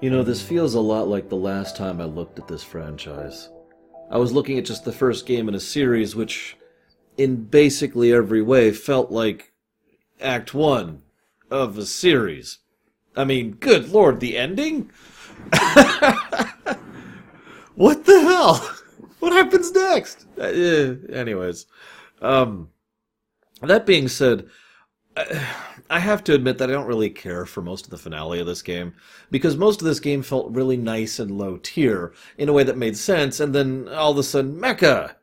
You know, this feels a lot like the last time I looked at this franchise. I was looking at just the first game in a series, which, in basically every way, felt like Act 1 of a series. I mean, good lord, the ending? what the hell? What happens next? Uh, anyways, um, that being said, I have to admit that I don't really care for most of the finale of this game because most of this game felt really nice and low tier in a way that made sense, and then all of a sudden, mecha.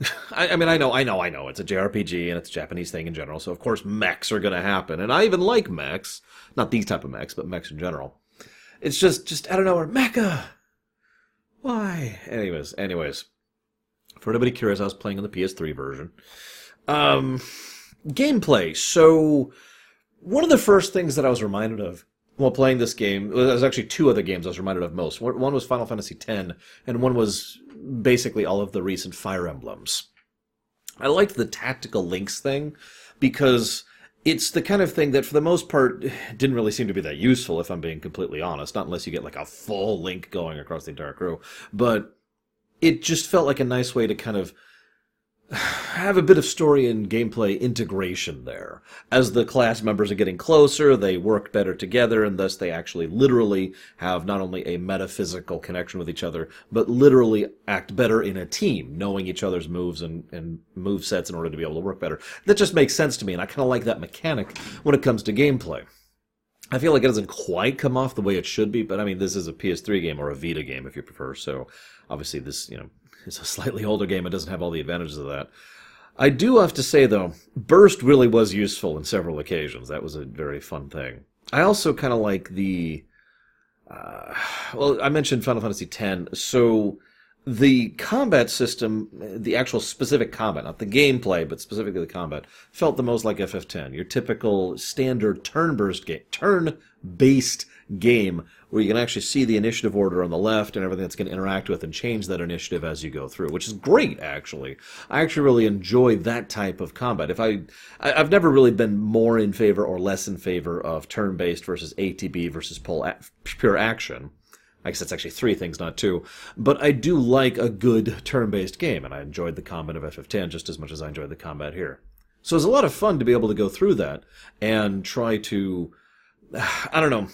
I, I, mean, I know, I know, I know. It's a JRPG and it's a Japanese thing in general, so of course mechs are going to happen, and I even like mechs, not these type of mechs, but mechs in general. It's just, just I don't know, mecha. Why? Anyways, anyways. For anybody curious, I was playing on the PS3 version. Um, gameplay. So one of the first things that I was reminded of while playing this game, well, there's actually two other games I was reminded of most. One was Final Fantasy X, and one was basically all of the recent Fire Emblems. I liked the tactical links thing because it's the kind of thing that, for the most part, didn't really seem to be that useful, if I'm being completely honest. Not unless you get like a full link going across the entire crew. But it just felt like a nice way to kind of have a bit of story and gameplay integration there. As the class members are getting closer, they work better together, and thus they actually literally have not only a metaphysical connection with each other, but literally act better in a team, knowing each other's moves and, and move sets in order to be able to work better. That just makes sense to me, and I kind of like that mechanic when it comes to gameplay. I feel like it doesn't quite come off the way it should be, but I mean, this is a PS3 game or a Vita game if you prefer, so obviously this, you know, it's a slightly older game. It doesn't have all the advantages of that. I do have to say, though, Burst really was useful in several occasions. That was a very fun thing. I also kind of like the. Uh, well, I mentioned Final Fantasy X. So the combat system, the actual specific combat, not the gameplay, but specifically the combat, felt the most like FF10. Your typical standard turn-based game, turn-based game where you can actually see the initiative order on the left and everything that's going to interact with and change that initiative as you go through, which is great actually. I actually really enjoy that type of combat. If I, I've never really been more in favor or less in favor of turn-based versus ATB versus pull pure action. I guess that's actually three things, not two. But I do like a good turn-based game, and I enjoyed the combat of FF10 just as much as I enjoyed the combat here. So it's a lot of fun to be able to go through that and try to, I don't know,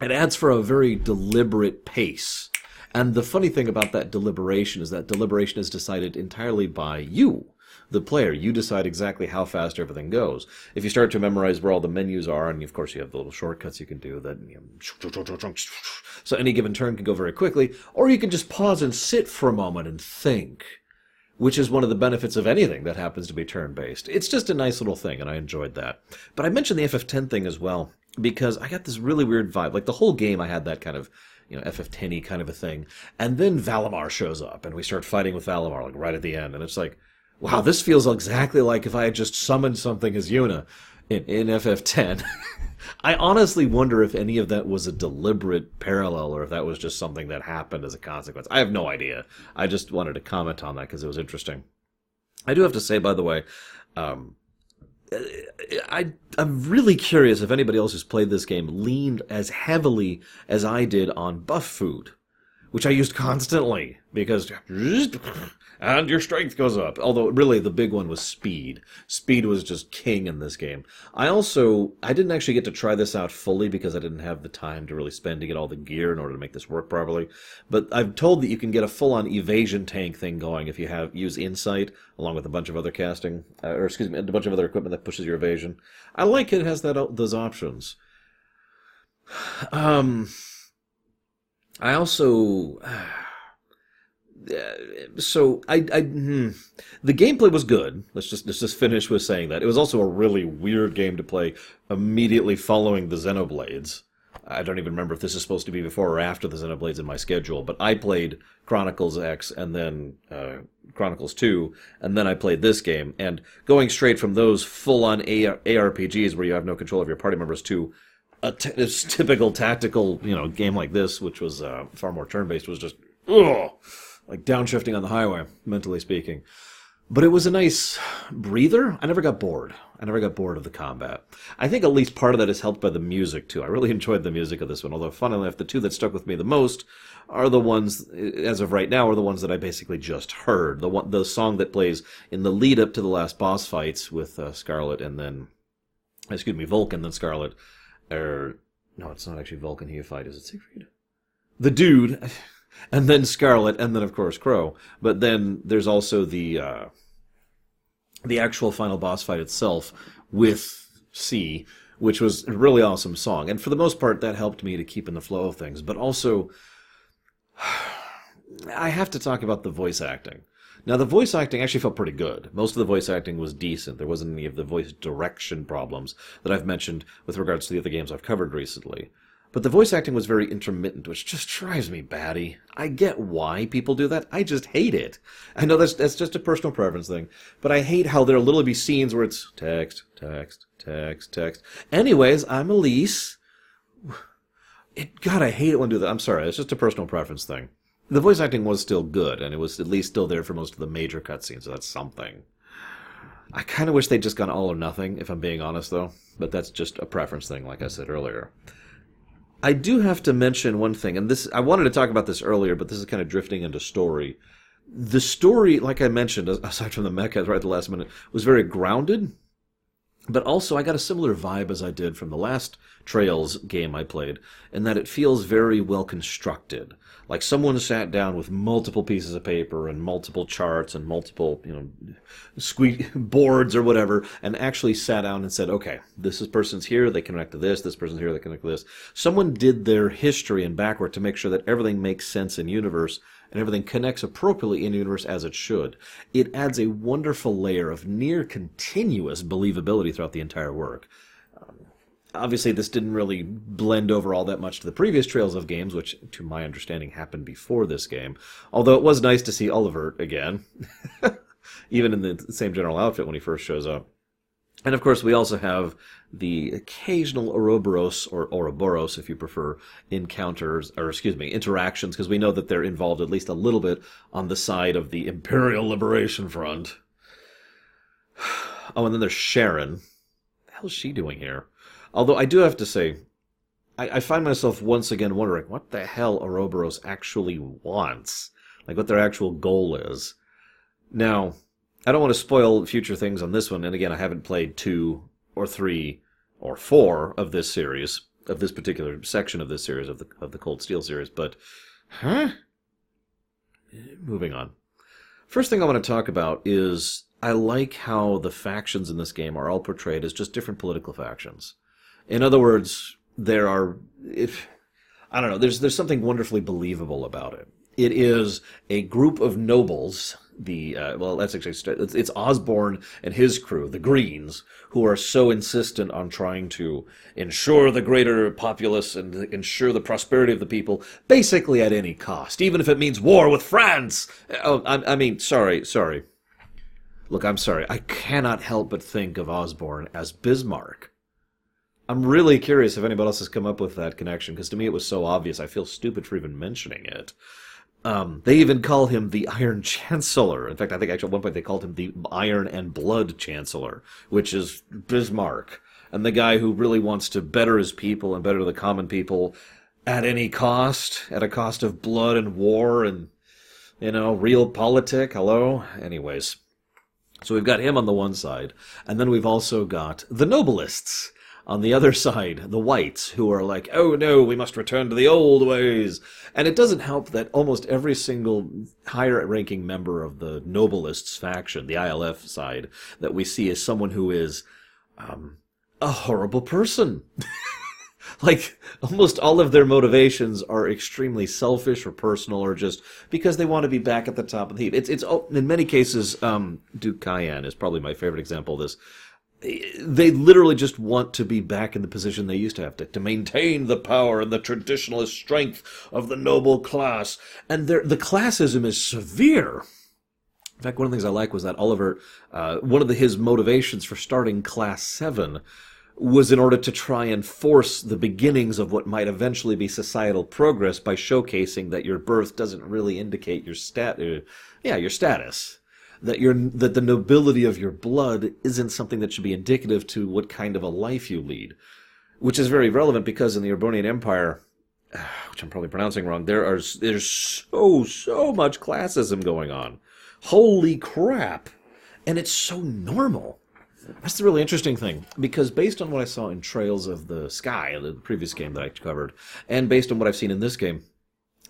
it adds for a very deliberate pace. And the funny thing about that deliberation is that deliberation is decided entirely by you the player. You decide exactly how fast everything goes. If you start to memorize where all the menus are, and of course you have the little shortcuts you can do that, you know, so any given turn can go very quickly, or you can just pause and sit for a moment and think, which is one of the benefits of anything that happens to be turn-based. It's just a nice little thing, and I enjoyed that. But I mentioned the FF10 thing as well, because I got this really weird vibe. Like the whole game, I had that kind of you know, FF10 kind of a thing. And then Valimar shows up, and we start fighting with Valimar, like right at the end. And it's like, wow, this feels exactly like if I had just summoned something as Yuna in, in FF10. I honestly wonder if any of that was a deliberate parallel or if that was just something that happened as a consequence. I have no idea. I just wanted to comment on that because it was interesting. I do have to say, by the way, um, I, I'm really curious if anybody else who's played this game leaned as heavily as I did on buff food, which I used constantly because and your strength goes up. Although really the big one was speed. Speed was just king in this game. I also I didn't actually get to try this out fully because I didn't have the time to really spend to get all the gear in order to make this work properly. But I've told that you can get a full-on evasion tank thing going if you have use insight along with a bunch of other casting uh, or excuse me, a bunch of other equipment that pushes your evasion. I like it, it has that those options. Um I also so I, I hmm, the gameplay was good. Let's just let's just finish with saying that it was also a really weird game to play immediately following the Xenoblades. I don't even remember if this is supposed to be before or after the Xenoblades in my schedule, but I played Chronicles X and then uh, Chronicles 2, and then I played this game. And going straight from those full-on AR- ARPGs where you have no control of your party members to a, t- typical tactical, you know, game like this, which was uh, far more turn-based, was just ugh like downshifting on the highway, mentally speaking. But it was a nice breather. I never got bored. I never got bored of the combat. I think at least part of that is helped by the music too. I really enjoyed the music of this one. Although, funnily enough, the two that stuck with me the most are the ones, as of right now, are the ones that I basically just heard. The one, the song that plays in the lead up to the last boss fights with uh, Scarlet, and then, excuse me, Vulcan, then Scarlet, or no, it's not actually Vulcan. He fight. Is it Siegfried? The dude, and then Scarlet, and then of course Crow. But then there's also the. Uh, the actual final boss fight itself with C, which was a really awesome song. And for the most part, that helped me to keep in the flow of things. But also, I have to talk about the voice acting. Now, the voice acting actually felt pretty good. Most of the voice acting was decent. There wasn't any of the voice direction problems that I've mentioned with regards to the other games I've covered recently. But the voice acting was very intermittent, which just drives me batty. I get why people do that. I just hate it. I know that's that's just a personal preference thing, but I hate how there'll literally be scenes where it's text, text, text, text. Anyways, I'm Elise. It God, I hate it when do that. I'm sorry, it's just a personal preference thing. The voice acting was still good, and it was at least still there for most of the major cutscenes, so that's something. I kind of wish they'd just gone all or nothing, if I'm being honest, though. But that's just a preference thing, like I said earlier. I do have to mention one thing, and this I wanted to talk about this earlier, but this is kind of drifting into story. The story, like I mentioned, aside from the mecha right at the last minute, was very grounded. But also, I got a similar vibe as I did from the last Trails game I played, in that it feels very well constructed. Like someone sat down with multiple pieces of paper and multiple charts and multiple, you know, boards or whatever, and actually sat down and said, okay, this is person's here, they connect to this, this person's here, they connect to this. Someone did their history and backward to make sure that everything makes sense in universe and everything connects appropriately in universe as it should. It adds a wonderful layer of near continuous believability throughout the entire work. Obviously, this didn't really blend over all that much to the previous Trails of games, which, to my understanding, happened before this game. Although it was nice to see Oliver again, even in the same general outfit when he first shows up. And of course, we also have the occasional Ouroboros or Ouroboros, if you prefer, encounters, or excuse me, interactions, because we know that they're involved at least a little bit on the side of the Imperial Liberation Front. Oh, and then there's Sharon. The she doing here? Although I do have to say, I, I find myself once again wondering what the hell Ouroboros actually wants. Like what their actual goal is. Now, I don't want to spoil future things on this one, and again, I haven't played two or three or four of this series, of this particular section of this series of the of the Cold Steel series, but huh? Moving on. First thing I want to talk about is I like how the factions in this game are all portrayed as just different political factions. In other words, there are if I don't know, there's there's something wonderfully believable about it. It is a group of nobles the uh, well that's actually it's, it's Osborne and his crew the Greens who are so insistent on trying to ensure the greater populace and ensure the prosperity of the people basically at any cost even if it means war with France. Oh I, I mean sorry sorry. Look I'm sorry. I cannot help but think of osborne as Bismarck I'm really curious if anybody else has come up with that connection because to me it was so obvious I feel stupid for even mentioning it um, they even call him the Iron Chancellor. In fact, I think actually at one point they called him the Iron and Blood Chancellor, which is Bismarck, and the guy who really wants to better his people and better the common people at any cost, at a cost of blood and war and you know realpolitik. Hello, anyways. So we've got him on the one side, and then we've also got the Nobilists on the other side, the whites, who are like, oh no, we must return to the old ways. And it doesn't help that almost every single higher ranking member of the Nobilists faction, the ILF side, that we see is someone who is um, a horrible person. like almost all of their motivations are extremely selfish or personal or just because they want to be back at the top of the heap. It's it's oh, in many cases um, Duke Cayenne is probably my favorite example of this they literally just want to be back in the position they used to have to, to maintain the power and the traditionalist strength of the noble class. And the classism is severe. In fact, one of the things I like was that Oliver, uh, one of the, his motivations for starting Class 7 was in order to try and force the beginnings of what might eventually be societal progress by showcasing that your birth doesn't really indicate your stat, uh, yeah, your status that you're that the nobility of your blood isn't something that should be indicative to what kind of a life you lead, which is very relevant because in the Urbonian Empire, which I'm probably pronouncing wrong, there are there's so so much classism going on. Holy crap! And it's so normal. That's the really interesting thing because based on what I saw in Trails of the Sky, the previous game that I covered, and based on what I've seen in this game,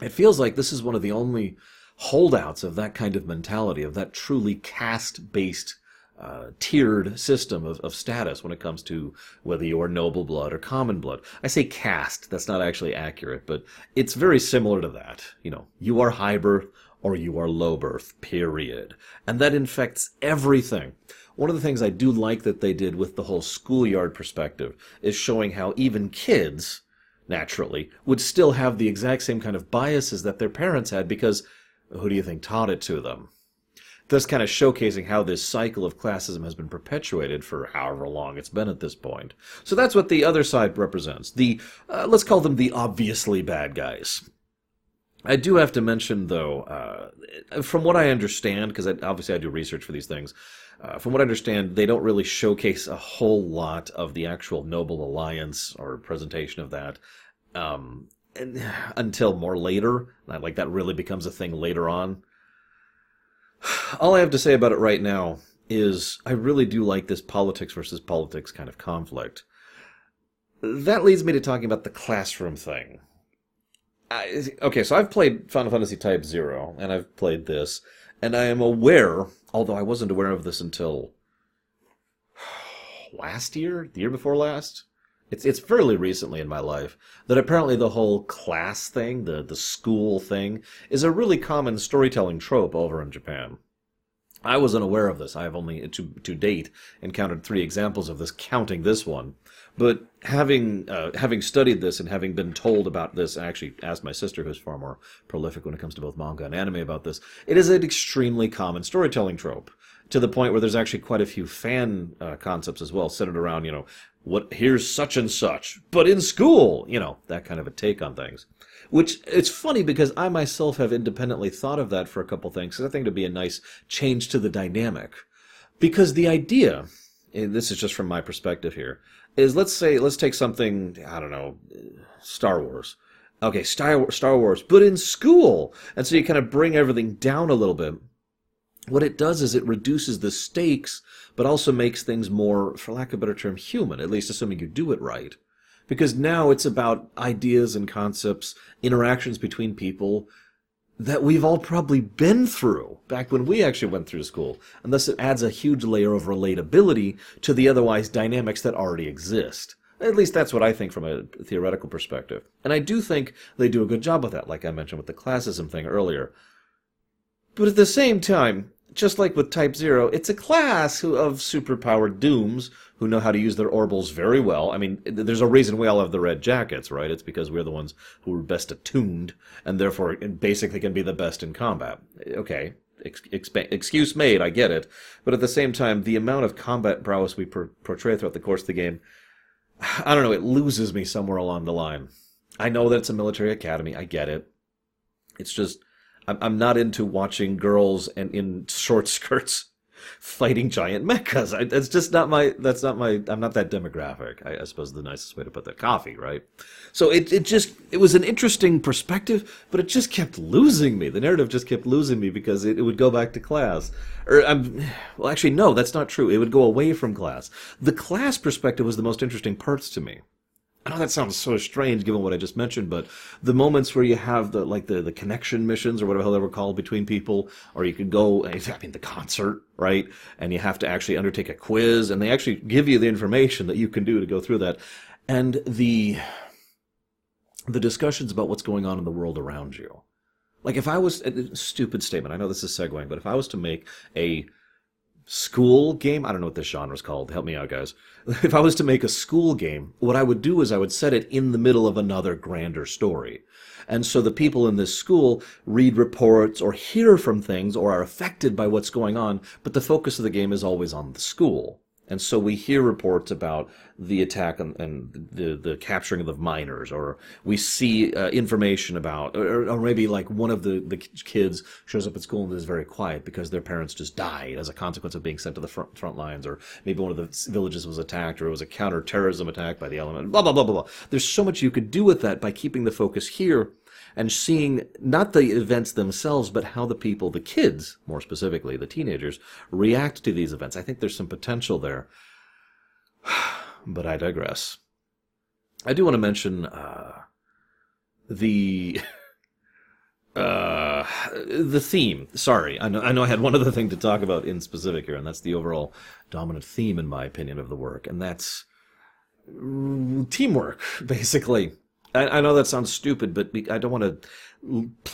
it feels like this is one of the only holdouts of that kind of mentality, of that truly caste-based uh, tiered system of, of status when it comes to whether you are noble blood or common blood. I say caste, that's not actually accurate, but it's very similar to that. You know, you are high birth or you are low birth, period. And that infects everything. One of the things I do like that they did with the whole schoolyard perspective is showing how even kids, naturally, would still have the exact same kind of biases that their parents had because who do you think taught it to them? Thus, kind of showcasing how this cycle of classism has been perpetuated for however long it's been at this point. So that's what the other side represents. The, uh, let's call them the obviously bad guys. I do have to mention, though, uh, from what I understand, because obviously I do research for these things, uh, from what I understand, they don't really showcase a whole lot of the actual Noble Alliance or presentation of that um, until more later. Like that really becomes a thing later on. All I have to say about it right now is I really do like this politics versus politics kind of conflict. That leads me to talking about the classroom thing. I, okay, so I've played Final Fantasy Type Zero, and I've played this, and I am aware, although I wasn't aware of this until last year, the year before last. It's it's fairly recently in my life that apparently the whole class thing, the the school thing, is a really common storytelling trope over in Japan. I was unaware of this. I have only to to date encountered three examples of this, counting this one. But having uh, having studied this and having been told about this, I actually asked my sister, who's far more prolific when it comes to both manga and anime, about this. It is an extremely common storytelling trope to the point where there's actually quite a few fan uh, concepts as well, centered around you know what here's such and such, but in school, you know that kind of a take on things. Which it's funny because I myself have independently thought of that for a couple things. I think it'd be a nice change to the dynamic. Because the idea, and this is just from my perspective here, is let's say let's take something I don't know, Star Wars. Okay, Star Star Wars, but in school, and so you kind of bring everything down a little bit. What it does is it reduces the stakes, but also makes things more, for lack of a better term, human. At least assuming you do it right, because now it's about ideas and concepts, interactions between people that we've all probably been through back when we actually went through school, and thus it adds a huge layer of relatability to the otherwise dynamics that already exist. At least that's what I think from a theoretical perspective. And I do think they do a good job with that, like I mentioned with the classism thing earlier. But at the same time, just like with Type Zero, it's a class who, of superpowered dooms who know how to use their orbals very well. I mean, there's a reason we all have the red jackets, right? It's because we're the ones who are best attuned and therefore basically can be the best in combat. Okay, ex- excuse made, I get it. But at the same time, the amount of combat prowess we per- portray throughout the course of the game, I don't know, it loses me somewhere along the line. I know that it's a military academy, I get it. It's just I'm not into watching girls and in short skirts fighting giant mechas. I, that's just not my. That's not my. I'm not that demographic. I, I, suppose the nicest way to put that. Coffee, right? So it it just it was an interesting perspective, but it just kept losing me. The narrative just kept losing me because it, it would go back to class. Or I'm well, actually, no, that's not true. It would go away from class. The class perspective was the most interesting parts to me. I know that sounds so strange given what I just mentioned, but the moments where you have the like the, the connection missions or whatever they were called between people, or you could go, I mean, the concert, right? And you have to actually undertake a quiz, and they actually give you the information that you can do to go through that, and the the discussions about what's going on in the world around you. Like if I was a stupid statement, I know this is segueing, but if I was to make a school game. I don't know what this genre is called. Help me out, guys. If I was to make a school game, what I would do is I would set it in the middle of another grander story. And so the people in this school read reports or hear from things or are affected by what's going on, but the focus of the game is always on the school. And so we hear reports about the attack and, and the, the capturing of the miners, or we see uh, information about, or, or, maybe like one of the, the kids shows up at school and is very quiet because their parents just died as a consequence of being sent to the front, front lines, or maybe one of the villages was attacked, or it was a counterterrorism attack by the element, blah, blah, blah, blah, blah. There's so much you could do with that by keeping the focus here and seeing not the events themselves, but how the people, the kids, more specifically, the teenagers, react to these events. I think there's some potential there. but I digress. I do want to mention uh, the uh, the theme. Sorry, I know I know I had one other thing to talk about in specific here, and that's the overall dominant theme, in my opinion, of the work, and that's teamwork, basically. I, I know that sounds stupid, but I don't want to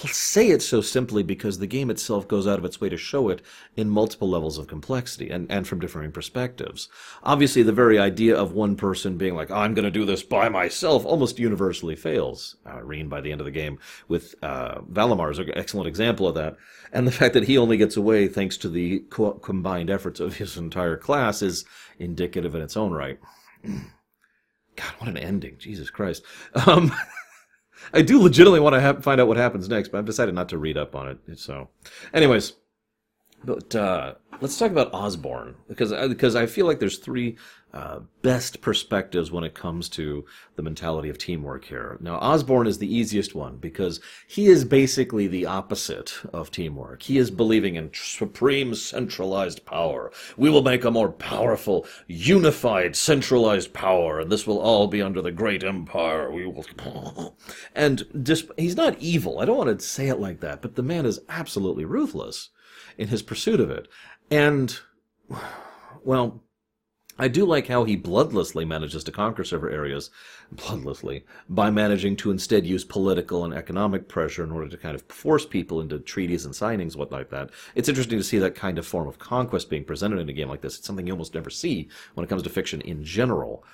say it so simply because the game itself goes out of its way to show it in multiple levels of complexity and, and from differing perspectives. Obviously, the very idea of one person being like, I'm going to do this by myself almost universally fails. Rean, by the end of the game, with uh, Valimar is an excellent example of that. And the fact that he only gets away thanks to the co- combined efforts of his entire class is indicative in its own right. God, what an ending! Jesus Christ. Um, I do legitimately want to ha- find out what happens next, but I've decided not to read up on it. So, anyways, but uh, let's talk about Osborne because uh, because I feel like there's three uh, best perspectives when it comes to the mentality of teamwork here. Now, Osborne is the easiest one because he is basically the opposite of teamwork. He is believing in supreme centralized power. We will make a more powerful, unified, centralized power, and this will all be under the great empire. We will. And he's not evil. I don't want to say it like that, but the man is absolutely ruthless in his pursuit of it. And, well, I do like how he bloodlessly manages to conquer several areas, bloodlessly, by managing to instead use political and economic pressure in order to kind of force people into treaties and signings, what like that. It's interesting to see that kind of form of conquest being presented in a game like this. It's something you almost never see when it comes to fiction in general.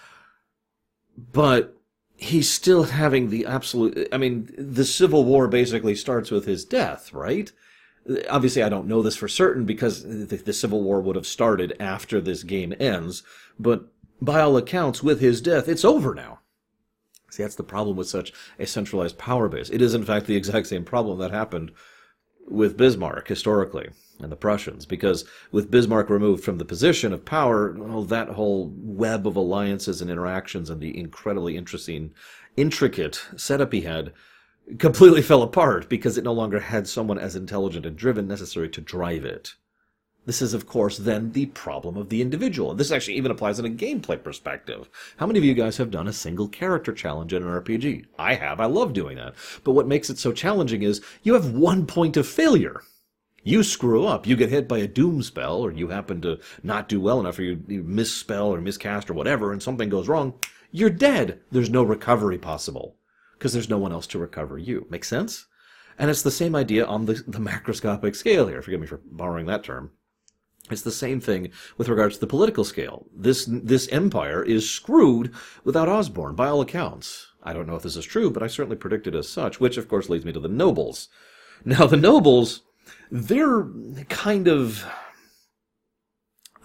But he's still having the absolute, I mean, the Civil War basically starts with his death, right? Obviously I don't know this for certain because the, the, Civil War would have started after this game ends, but by all accounts, with his death, it's over now. See, that's the problem with such a centralized power base. It is, in fact, the exact same problem that happened with Bismarck historically and the Prussians, because with Bismarck removed from the position of power, well, that whole web of alliances and interactions and the incredibly interesting, intricate setup he had completely fell apart because it no longer had someone as intelligent and driven necessary to drive it. This is, of course, then the problem of the individual. This actually even applies in a gameplay perspective. How many of you guys have done a single character challenge in an RPG? I have. I love doing that. But what makes it so challenging is you have one point of failure. You screw up, you get hit by a doom spell, or you happen to not do well enough, or you, you misspell or miscast or whatever, and something goes wrong, you're dead. There's no recovery possible because there's no one else to recover you. Make sense? And it's the same idea on the, the macroscopic scale here. Forgive me for borrowing that term. It's the same thing with regards to the political scale. This this empire is screwed without Osborne, by all accounts. I don't know if this is true, but I certainly predicted as such, which of course leads me to the nobles. Now the nobles, they're kind of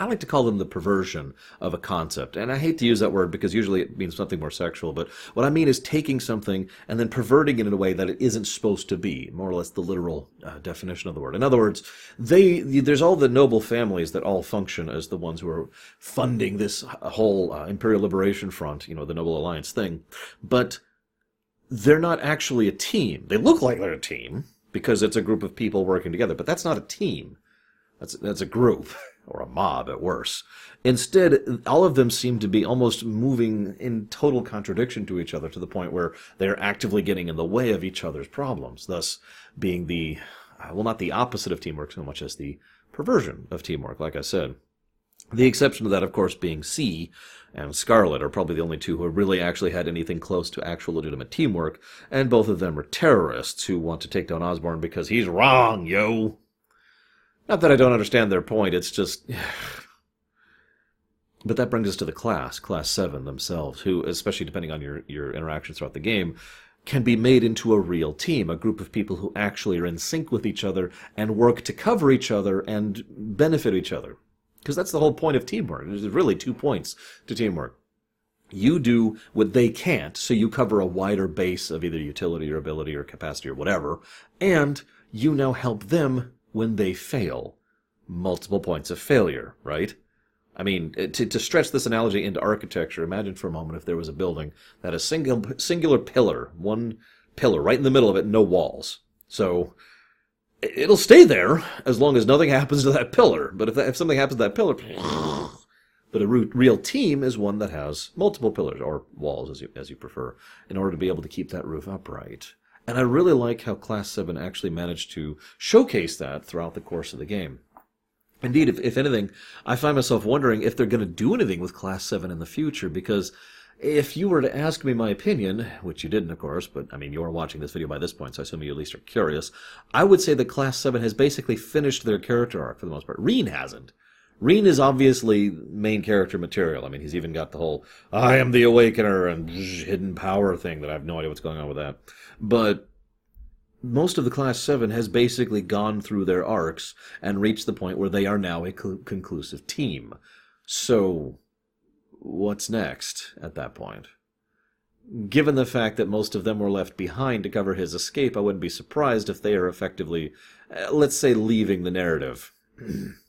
I like to call them the perversion of a concept. And I hate to use that word because usually it means something more sexual, but what I mean is taking something and then perverting it in a way that it isn't supposed to be, more or less the literal uh, definition of the word. In other words, they there's all the noble families that all function as the ones who are funding this whole uh, Imperial Liberation Front, you know, the Noble Alliance thing. But they're not actually a team. They look like they're a team because it's a group of people working together, but that's not a team. That's that's a group or a mob at worst. Instead, all of them seem to be almost moving in total contradiction to each other to the point where they're actively getting in the way of each other's problems, thus being the, uh, well, not the opposite of teamwork so much as the perversion of teamwork, like I said. The exception to that, of course, being C and Scarlet are probably the only two who really actually had anything close to actual legitimate teamwork, and both of them are terrorists who want to take down Osborne because he's wrong, yo. Not that I don't understand their point, it's just. but that brings us to the class, Class 7 themselves, who, especially depending on your, your interactions throughout the game, can be made into a real team, a group of people who actually are in sync with each other and work to cover each other and benefit each other. Because that's the whole point of teamwork. There's really two points to teamwork. You do what they can't, so you cover a wider base of either utility or ability or capacity or whatever, and you now help them when they fail. Multiple points of failure, right? I mean, eh, to, to stretch this analogy into architecture, imagine for a moment if there was a building that had a single, singular pillar, one pillar right in the middle of it, no walls. So it'll stay there as long as nothing happens to that pillar. But if, that, if something happens to that pillar, but a real team is one that has multiple pillars or walls, as you as you prefer, in order to be able to keep that roof upright. And I really like how Class Seven actually managed to showcase that throughout the course of the game. Indeed, if, if anything, I find myself wondering if they're going to do anything with Class 7 in the future, because if you were to ask me my opinion, which you didn't, of course, but I mean, you're watching this video by this point, so I assume you at least are curious, I would say that Class 7 has basically finished their character arc for the most part. Rean hasn't. Rean is obviously main character material. I mean, he's even got the whole I am the Awakener and hidden power thing that I have no idea what's going on with that. But most of the Class 7 has basically gone through their arcs and reached the point where they are now a cl- conclusive team. So, what's next at that point? Given the fact that most of them were left behind to cover his escape, I wouldn't be surprised if they are effectively, uh, let's say, leaving the narrative.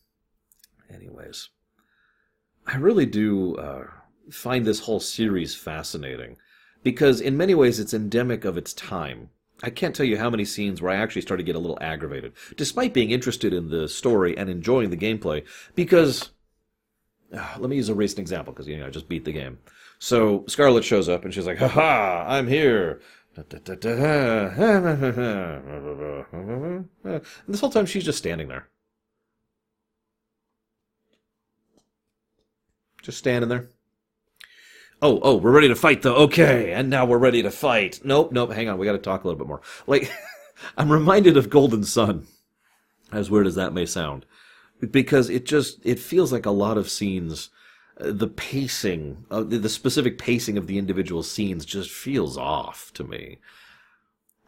Anyways, I really do uh, find this whole series fascinating because, in many ways, it's endemic of its time I can't tell you how many scenes where I actually started to get a little aggravated, despite being interested in the story and enjoying the gameplay, because uh, let me use a recent example because you know I just beat the game. So Scarlet shows up and she's like, "Ha ha! I'm here." and this whole time she's just standing there, just standing there. Oh, oh, we're ready to fight though. Okay, and now we're ready to fight. Nope, nope. Hang on, we got to talk a little bit more. Like, I'm reminded of Golden Sun, as weird as that may sound, because it just it feels like a lot of scenes. Uh, the pacing, uh, the specific pacing of the individual scenes, just feels off to me.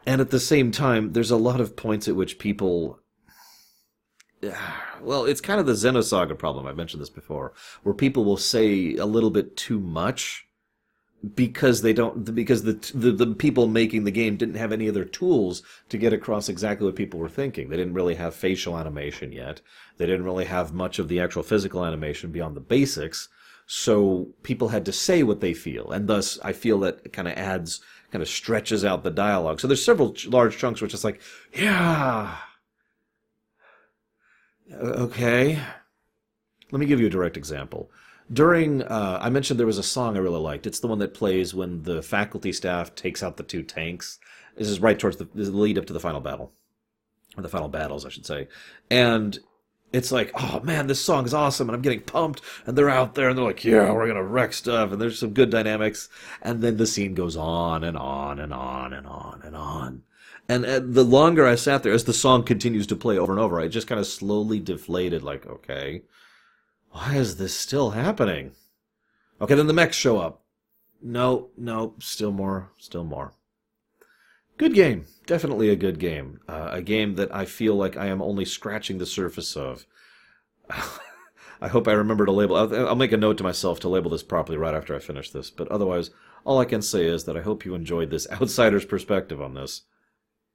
And at the same time, there's a lot of points at which people well, it's kind of the Xenosaga problem. I've mentioned this before, where people will say a little bit too much because they don't because the, the the people making the game didn't have any other tools to get across exactly what people were thinking. They didn't really have facial animation yet. They didn't really have much of the actual physical animation beyond the basics. So people had to say what they feel, and thus I feel that kind of adds kind of stretches out the dialogue. So there's several large chunks which is like, yeah, okay. Let me give you a direct example during uh, I mentioned there was a song I really liked. It's the one that plays when the faculty staff takes out the two tanks. This is right towards the, the lead up to the final battle, or the final battles, I should say. And it's like, oh man, this song is awesome, and I'm getting pumped. And they're out there, and they're like, yeah, we're gonna wreck stuff, and there's some good dynamics. And then the scene goes on and on and on and on and on. And uh, the longer I sat there, as the song continues to play over and over, I just kind of slowly deflated, like, okay, why is this still happening? Okay, then the mechs show up. No, no, still more, still more. Good game. Definitely a good game. Uh, a game that I feel like I am only scratching the surface of. I hope I remember to label. I'll, I'll, make a note to myself to label this properly right after I finish this. But otherwise, all I can say is that I hope you enjoyed this outsider's perspective on this,